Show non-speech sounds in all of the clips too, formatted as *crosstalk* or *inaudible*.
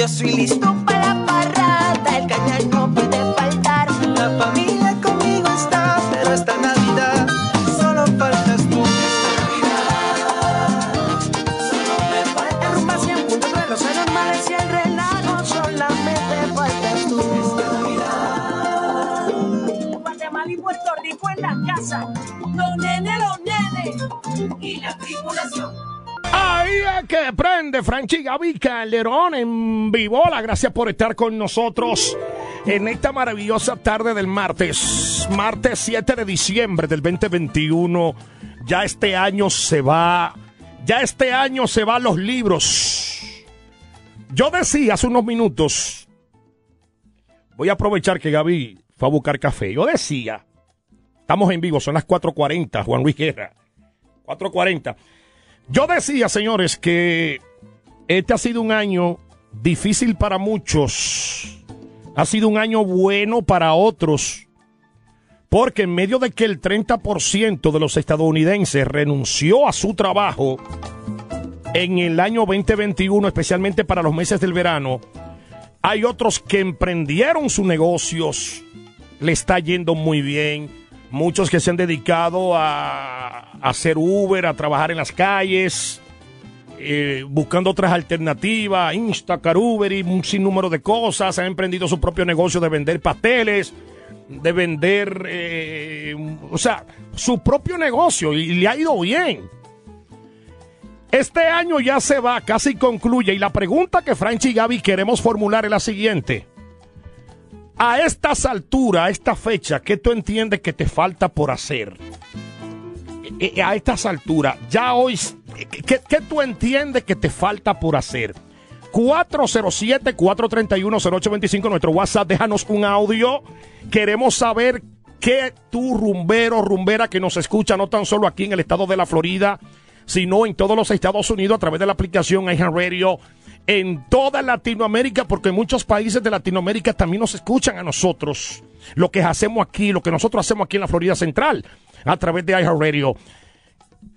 Yo soy listo prende Franchi Gaby Calderón en Vivola. Gracias por estar con nosotros en esta maravillosa tarde del martes. Martes 7 de diciembre del 2021. Ya este año se va. Ya este año se van los libros. Yo decía hace unos minutos. Voy a aprovechar que Gaby fue a buscar café. Yo decía. Estamos en vivo, son las 4.40, Juan Luis Guerra. 4.40. Yo decía, señores, que este ha sido un año difícil para muchos. Ha sido un año bueno para otros. Porque en medio de que el 30% de los estadounidenses renunció a su trabajo en el año 2021, especialmente para los meses del verano, hay otros que emprendieron sus negocios, le está yendo muy bien. Muchos que se han dedicado a, hacer Uber, a trabajar en las calles, eh, buscando otras alternativas, Instacar, Uber y un sinnúmero de cosas. Han emprendido su propio negocio de vender pasteles, de vender, eh, o sea, su propio negocio y le ha ido bien. Este año ya se va, casi concluye. Y la pregunta que Franchi y Gaby queremos formular es la siguiente. A estas alturas, a esta fecha, ¿qué tú entiendes que te falta por hacer? Eh, eh, A estas alturas, ya hoy, ¿qué, qué tú entiendes que te falta por hacer? 407-431-0825, nuestro WhatsApp, déjanos un audio. Queremos saber qué tu rumbero, rumbera que nos escucha, no tan solo aquí en el estado de la Florida, sino en todos los Estados Unidos a través de la aplicación Radio en toda Latinoamérica, porque muchos países de Latinoamérica también nos escuchan a nosotros. Lo que hacemos aquí, lo que nosotros hacemos aquí en la Florida Central, a través de Radio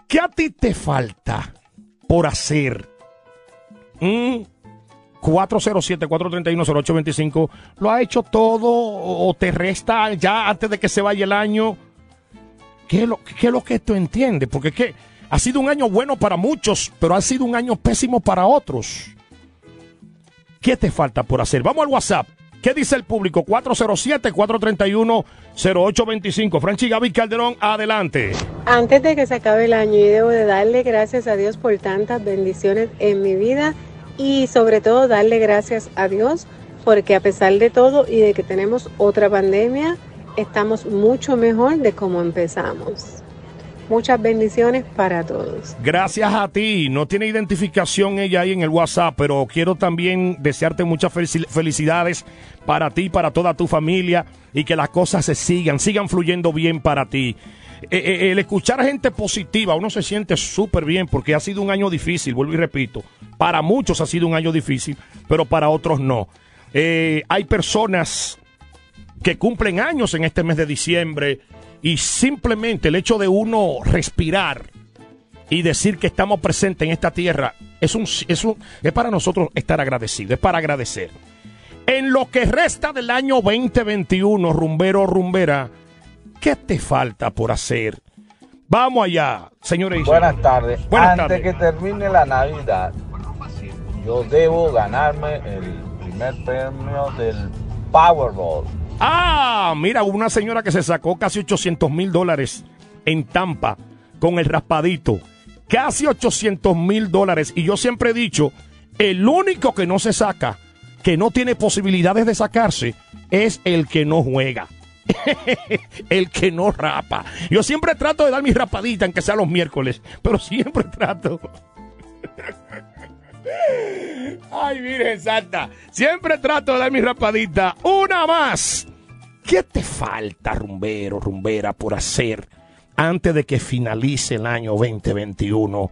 ¿Qué a ti te falta por hacer? ¿Mm? 407-431-0825. ¿Lo ha hecho todo o te resta ya antes de que se vaya el año? ¿Qué es lo, qué es lo que tú entiendes? Porque que ha sido un año bueno para muchos, pero ha sido un año pésimo para otros. ¿Qué te falta por hacer? Vamos al WhatsApp. ¿Qué dice el público? 407-431-0825. Franchi Gaby Calderón, adelante. Antes de que se acabe el año, yo debo de darle gracias a Dios por tantas bendiciones en mi vida y sobre todo darle gracias a Dios porque a pesar de todo y de que tenemos otra pandemia, estamos mucho mejor de cómo empezamos. Muchas bendiciones para todos. Gracias a ti. No tiene identificación ella ahí en el WhatsApp, pero quiero también desearte muchas felici- felicidades para ti, para toda tu familia y que las cosas se sigan, sigan fluyendo bien para ti. Eh, eh, el escuchar gente positiva, uno se siente súper bien porque ha sido un año difícil, vuelvo y repito. Para muchos ha sido un año difícil, pero para otros no. Eh, hay personas que cumplen años en este mes de diciembre y simplemente el hecho de uno respirar y decir que estamos presentes en esta tierra es, un, es, un- es para nosotros estar agradecidos, es para agradecer. En lo que resta del año 2021, rumbero, rumbera, ¿qué te falta por hacer? Vamos allá, señores. Buenas tardes. Buenas Antes tardes. que termine la Navidad, yo debo ganarme el primer premio del Powerball. Ah, mira, una señora que se sacó casi 800 mil dólares en Tampa con el raspadito. Casi 800 mil dólares. Y yo siempre he dicho, el único que no se saca, que no tiene posibilidades de sacarse, es el que no juega. *laughs* el que no rapa. Yo siempre trato de dar mi rapadita, aunque sea los miércoles, pero siempre trato. *laughs* Ay, Virgen Santa. Siempre trato de dar mi rapadita. Una más. ¿Qué te falta, rumbero, rumbera, por hacer antes de que finalice el año 2021?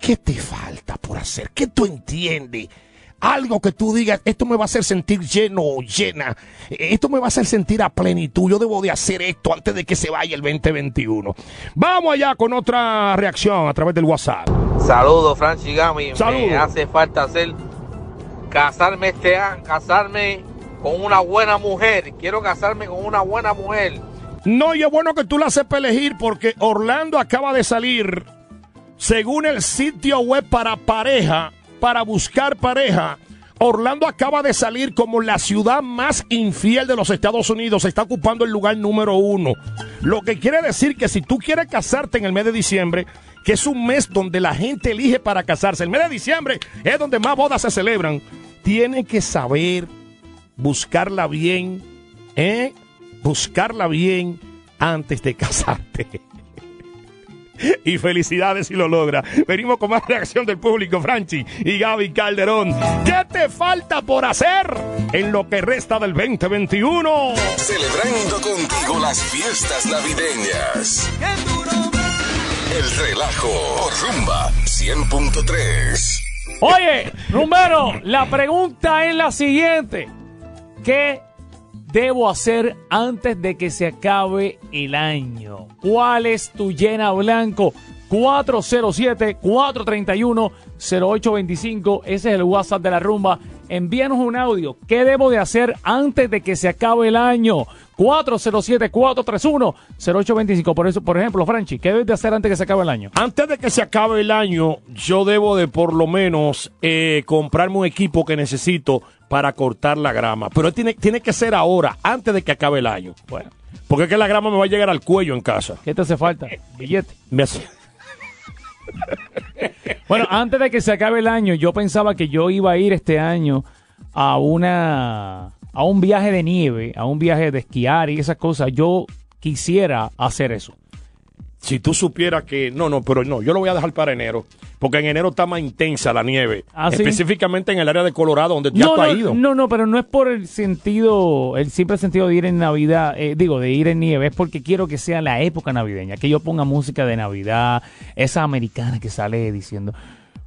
¿Qué te falta por hacer? ¿Qué tú entiendes? Algo que tú digas, esto me va a hacer sentir lleno o llena. Esto me va a hacer sentir a plenitud. Yo debo de hacer esto antes de que se vaya el 2021. Vamos allá con otra reacción a través del WhatsApp. Saludos, Franchi Gami. Saludos. Me hace falta hacer casarme este año, casarme con una buena mujer. Quiero casarme con una buena mujer. No, y es bueno que tú la sepas elegir porque Orlando acaba de salir, según el sitio web para pareja, para buscar pareja. Orlando acaba de salir como la ciudad más infiel de los Estados Unidos. Está ocupando el lugar número uno. Lo que quiere decir que si tú quieres casarte en el mes de diciembre, que es un mes donde la gente elige para casarse, el mes de diciembre es donde más bodas se celebran, tienes que saber buscarla bien, ¿eh? Buscarla bien antes de *laughs* casarte. Y felicidades si lo logra. Venimos con más reacción del público, Franchi y Gaby Calderón. ¿Qué te falta por hacer en lo que resta del 2021? Celebrando contigo las fiestas navideñas. El relajo por Rumba 100.3. Oye, Rumbero, la pregunta es la siguiente. ¿Qué debo hacer antes de que se acabe el año? ¿Cuál es tu llena blanco? 407-431-0825. Ese es el WhatsApp de la rumba. Envíanos un audio. ¿Qué debo de hacer antes de que se acabe el año? 407-431-0825. Por eso, por ejemplo, Franchi, ¿qué debes de hacer antes de que se acabe el año? Antes de que se acabe el año, yo debo de por lo menos eh, comprarme un equipo que necesito para cortar la grama. Pero tiene, tiene que ser ahora, antes de que acabe el año. Bueno, Porque es que la grama me va a llegar al cuello en casa. ¿qué te hace falta? Billete. Me hace- *laughs* Bueno, antes de que se acabe el año, yo pensaba que yo iba a ir este año a una a un viaje de nieve, a un viaje de esquiar y esas cosas. Yo quisiera hacer eso. Si tú supieras que. No, no, pero no, yo lo voy a dejar para enero. Porque en enero está más intensa la nieve. ¿Ah, sí? Específicamente en el área de Colorado, donde ya No, has no, ido. no, no, pero no es por el sentido, el simple sentido de ir en Navidad, eh, digo, de ir en nieve, es porque quiero que sea la época navideña, que yo ponga música de Navidad, esa americana que sale diciendo,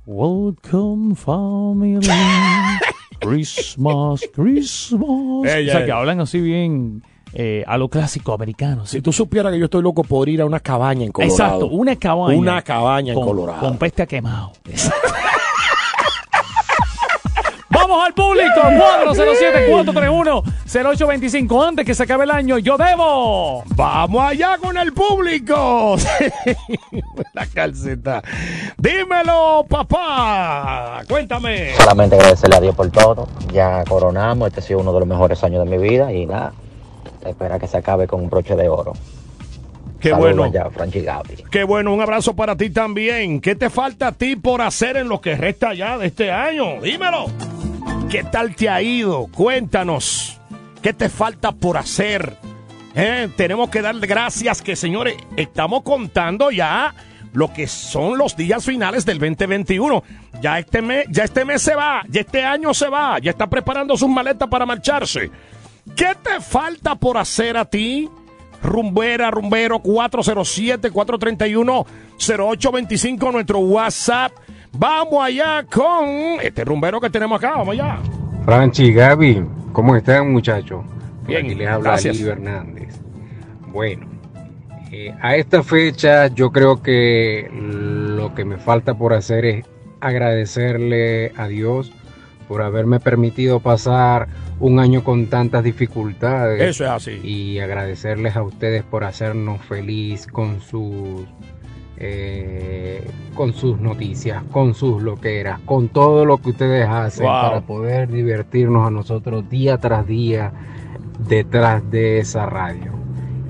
Welcome family, *laughs* Christmas, Christmas. O sea, que hablan así bien eh, a lo clásico americano. ¿sí? Si tú supieras que yo estoy loco por ir a una cabaña en Colorado. Exacto, una cabaña. Una cabaña en con, Colorado. Con peste a quemado. *laughs* Vamos al público. 407-431-0825. Antes que se acabe el año, yo debo. Vamos allá con el público. *laughs* *laughs* la calceta. Dímelo, papá. Cuéntame. Solamente agradecerle a Dios por todo. Ya coronamos, este ha sido uno de los mejores años de mi vida y nada, espera que se acabe con un broche de oro. Qué Saludos bueno. allá, Franchi Gaby. Qué bueno, un abrazo para ti también. ¿Qué te falta a ti por hacer en lo que resta ya de este año? Dímelo. ¿Qué tal te ha ido? Cuéntanos. ¿Qué te falta por hacer? Eh, Tenemos que darle gracias que, señores, estamos contando ya lo que son los días finales del 2021. Ya este mes, ya este mes se va, ya este año se va, ya está preparando sus maletas para marcharse. ¿Qué te falta por hacer a ti? Rumbera, rumbero, 407-431-0825, nuestro WhatsApp. Vamos allá con este rumbero que tenemos acá, vamos allá. Franchi, Gaby, ¿cómo están muchachos? Bien, aquí les habla. Ali Hernández. Bueno, eh, a esta fecha yo creo que lo que me falta por hacer es agradecerle a Dios por haberme permitido pasar un año con tantas dificultades. Eso es así. Y agradecerles a ustedes por hacernos feliz con sus eh, con sus noticias, con sus loqueras, con todo lo que ustedes hacen Wow. para poder divertirnos a nosotros día tras día detrás de esa radio.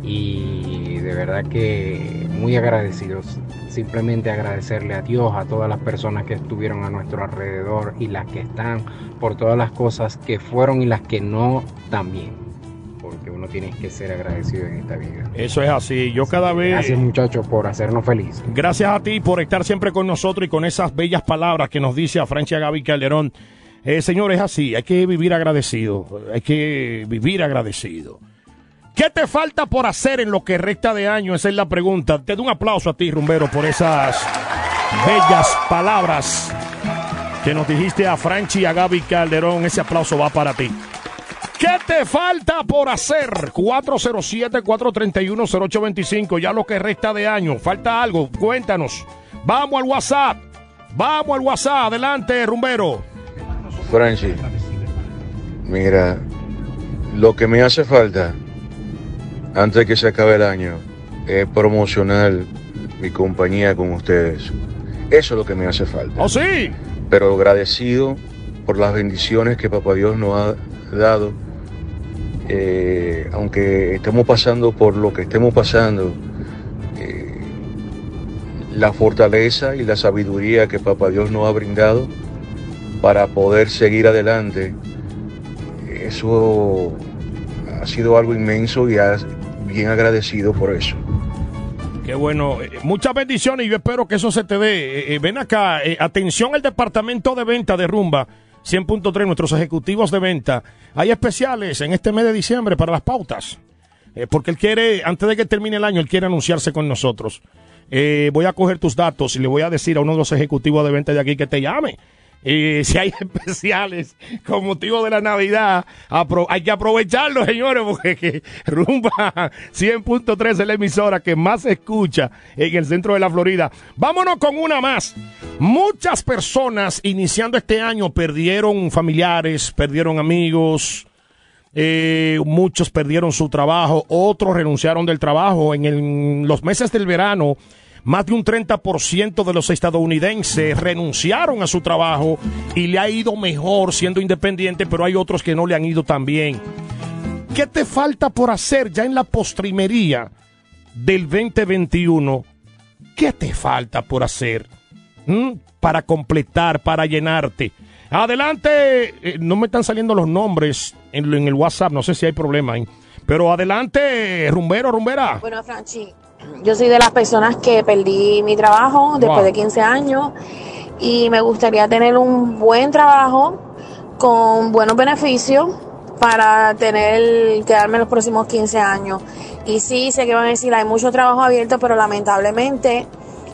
Y de verdad que muy agradecidos. Simplemente agradecerle a Dios, a todas las personas que estuvieron a nuestro alrededor y las que están, por todas las cosas que fueron y las que no también. Porque uno tiene que ser agradecido en esta vida. Eso es así. Yo cada vez. Gracias muchachos por hacernos felices. Gracias a ti por estar siempre con nosotros y con esas bellas palabras que nos dice a Francia Gaby Calderón. Eh, señor, es así, hay que vivir agradecido, hay que vivir agradecido. ¿Qué te falta por hacer en lo que resta de año? Esa es la pregunta. Te doy un aplauso a ti, Rumbero, por esas bellas palabras que nos dijiste a Franchi y a Gaby Calderón. Ese aplauso va para ti. ¿Qué te falta por hacer? 407-431-0825. Ya lo que resta de año. Falta algo. Cuéntanos. Vamos al WhatsApp. Vamos al WhatsApp. Adelante, rumbero. Franchi, mira, lo que me hace falta antes de que se acabe el año es promocionar mi compañía con ustedes. Eso es lo que me hace falta. ¡Oh, sí! Pero agradecido por las bendiciones que Papá Dios nos ha dado. Eh, aunque estemos pasando por lo que estemos pasando, eh, la fortaleza y la sabiduría que Papá Dios nos ha brindado para poder seguir adelante, eso ha sido algo inmenso y ha- bien agradecido por eso. Qué bueno. Eh, Muchas bendiciones y yo espero que eso se te dé. Eh, eh, ven acá. atención al departamento de venta de Rumba 100.3, nuestros ejecutivos de venta. Hay especiales en este mes de diciembre para las pautas. Porque él quiere, antes de que termine el año, él quiere anunciarse con nosotros. Voy a coger tus datos y le voy a decir a uno de los ejecutivos de venta de aquí que te llame. Eh, si hay *laughs* especiales con motivo de la Navidad, hay que aprovecharlo, señores, porque que Rumba 100.3 es la emisora que más se escucha en el centro de la Florida. Vámonos con una más. Muchas personas iniciando este año perdieron familiares, perdieron amigos, eh, muchos perdieron su trabajo, otros renunciaron del trabajo. En los meses del verano, más de un 30% de los estadounidenses renunciaron a su trabajo y le ha ido mejor siendo independiente, pero hay otros que no le han ido tan bien. ¿Qué te falta por hacer ya en la postrimería del 2021? ¿Qué te falta por hacer? ¿Mm? Para completar, para llenarte. Adelante, eh, no me están saliendo los nombres en, el WhatsApp, no sé si hay problema. Pero adelante, rumbero, rumbera. Bueno, Franchi, yo soy de las personas que perdí mi trabajo después Wow. de 15 años y me gustaría tener un buen trabajo con buenos beneficios para tener quedarme los próximos 15 años. Y sí, sé que van a decir, hay mucho trabajo abierto, pero lamentablemente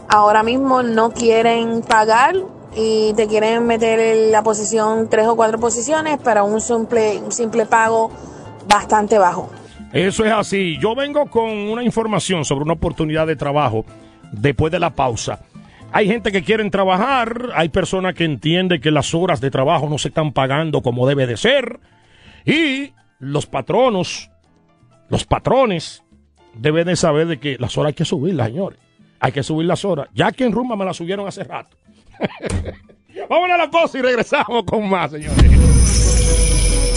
ahora mismo no quieren pagar y te quieren meter en la posición tres o cuatro posiciones para un simple, un simple pago bastante bajo. Eso es así. Yo vengo con una información sobre una oportunidad de trabajo después de la pausa. Hay gente que quieren trabajar, hay personas que entienden que las horas de trabajo no se están pagando como debe de ser y los patronos, los patrones deben de saber de que las horas hay que subirlas, señores. Hay que subir las horas. Ya que en Rumba me las subieron hace rato. *laughs* Vamos a la pausa y regresamos con más, señores.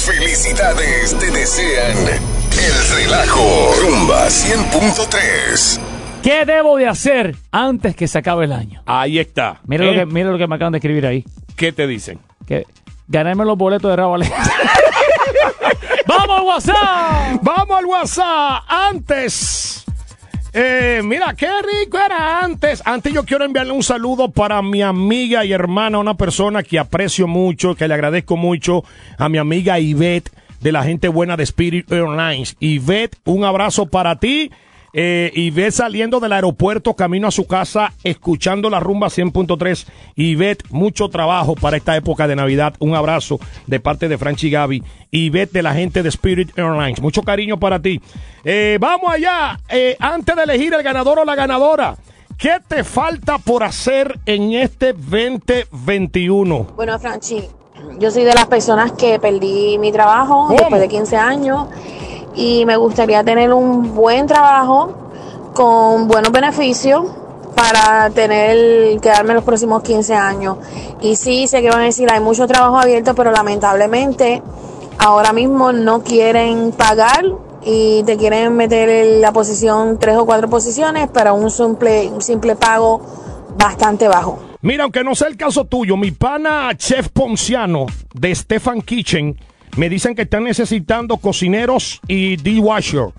Felicidades te desean el relajo Rumba 100.3. ¿Qué debo de hacer antes que se acabe el año? Ahí está. Mira, ¿Eh? lo, que, mira lo que me acaban de escribir ahí. ¿Qué te dicen? Que ganarme los boletos de Ravalé. *laughs* ¡Vamos al WhatsApp! Vamos al WhatsApp. Antes. eh, mira, qué rico era antes. Antes yo quiero enviarle un saludo para mi amiga y hermana, una persona que aprecio mucho, que le agradezco mucho, a mi amiga Ivette, de la gente buena de Spirit Airlines. Ivette, un abrazo para ti. Eh, Ivette saliendo del aeropuerto, camino a su casa, escuchando la rumba 100.3. Ivette, mucho trabajo para esta época de Navidad. Un abrazo de parte de Franchi Gaby. Ivette de la gente de Spirit Airlines. Mucho cariño para ti. Eh, vamos allá. Eh, antes de elegir el ganador o la ganadora, ¿qué te falta por hacer en este 2021? Bueno, Franchi, yo soy de las personas que perdí mi trabajo ¿Cómo? después de 15 años y me gustaría tener un buen trabajo con buenos beneficios para tener quedarme los próximos 15 años. Y sí, sé que van a decir, hay mucho trabajo abierto, pero lamentablemente ahora mismo no quieren pagar y te quieren meter en la posición tres o cuatro posiciones para un simple, un simple pago bastante bajo. Mira, aunque no sea el caso tuyo, mi pana Chef Ponciano de Stefan Kitchen me dicen que están necesitando cocineros y D-Washer.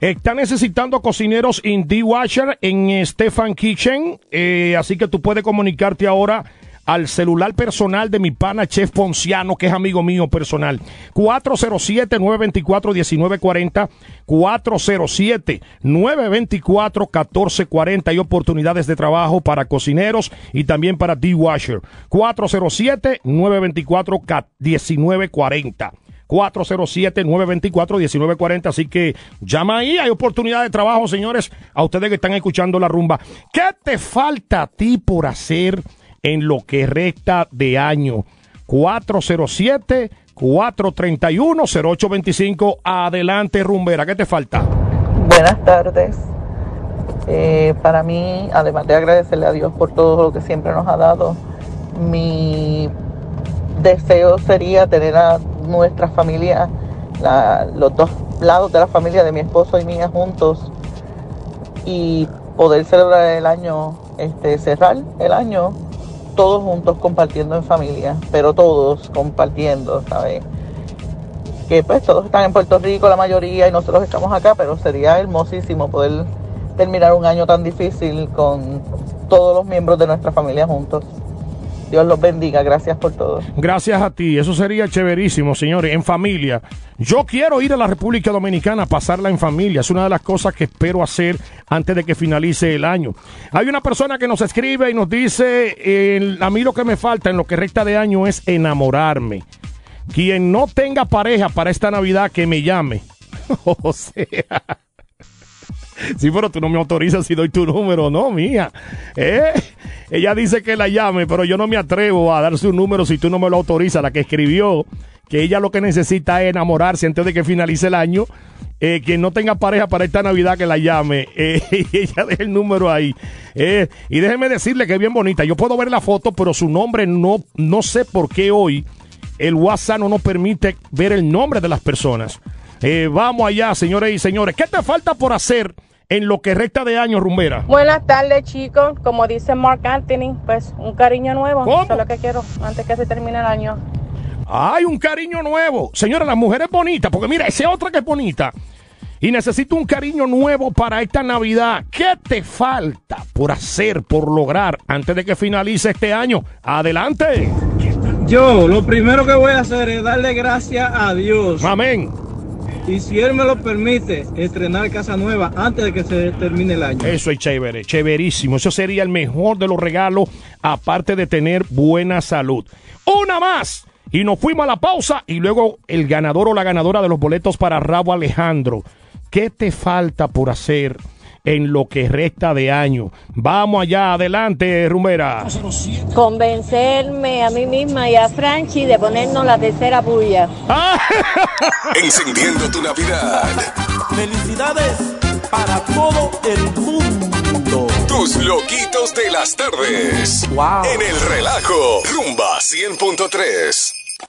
Están necesitando cocineros y D-Washer en Stefan Kitchen, eh, así que tú puedes comunicarte ahora al celular personal de mi pana Chef Ponciano, que es amigo mío personal. 407-924-1940. 407-924-1440. Hay oportunidades de trabajo para cocineros y también para D-Washer. 407-924-1940. 407-924-1940. Así que llama ahí, hay oportunidad de trabajo, señores, a ustedes que están escuchando la rumba. ¿Qué te falta a ti por hacer en lo que resta de año? 407-431-0825. Adelante, rumbera. ¿Qué te falta? Buenas tardes. Eh, para mí, además de agradecerle a Dios por todo lo que siempre nos ha dado, mi deseo sería tener a nuestra familia, la- los dos lados de la familia de mi esposo y mía juntos y poder celebrar el año, este, cerrar el año todos juntos compartiendo en familia, pero todos compartiendo, ¿sabes? Que pues todos están en Puerto Rico, la mayoría, y nosotros estamos acá, pero sería hermosísimo poder terminar un año tan difícil con todos los miembros de nuestra familia juntos. Dios los bendiga, gracias por todo. Gracias a ti, eso sería chéverísimo, señores, en familia. Yo quiero ir a la República Dominicana a pasarla en familia, es una de las cosas que espero hacer antes de que finalice el año. Hay una persona que nos escribe y nos dice, a mí lo que me falta en lo que resta de año es enamorarme. Quien no tenga pareja para esta Navidad, que me llame. *laughs* o sea... *laughs* Sí, pero tú no me autorizas si doy tu número, no, mía. ¿Eh? Ella dice que la llame, pero yo no me atrevo a dar su número si tú no me lo autorizas. La que escribió que ella lo que necesita es enamorarse antes de que finalice el año. Eh, quien no tenga pareja para esta Navidad que la llame. *laughs* Eh, y ella deja el número ahí. Eh, y déjeme decirle que es bien bonita. Yo puedo ver la foto, pero su nombre no, no sé por qué hoy el WhatsApp no nos permite ver el nombre de las personas. Vamos allá, señores y señores. ¿Qué te falta por hacer en lo que resta de año, rumbera? Buenas tardes, chicos. Como dice Mark Anthony, pues un cariño nuevo. Eso es lo que quiero antes que se termine el año. Hay un cariño nuevo. Señora, la mujer es bonita, porque mira, esa otra que es bonita. Y necesito un cariño nuevo para esta Navidad. ¿Qué te falta por hacer, por lograr antes de que finalice este año? Adelante. Yo lo primero que voy a hacer es darle gracias a Dios. Amén. Y si Él me lo permite, estrenar casa nueva antes de que se termine el año. Eso es chévere, chéverísimo. Eso sería el mejor de los regalos, aparte de tener buena salud. Una más. Y nos fuimos a la pausa y luego el ganador o la ganadora de los boletos para Rabo Alejandro. ¿Qué te falta por hacer en lo que resta de año? Vamos allá, adelante, Rumera. Convencerme a mí misma y a Franchi de ponernos la tercera puya. *laughs* Encendiendo tu Navidad. Felicidades para todo el mundo. Tus loquitos de las tardes. En el relajo. Rumba 100.3.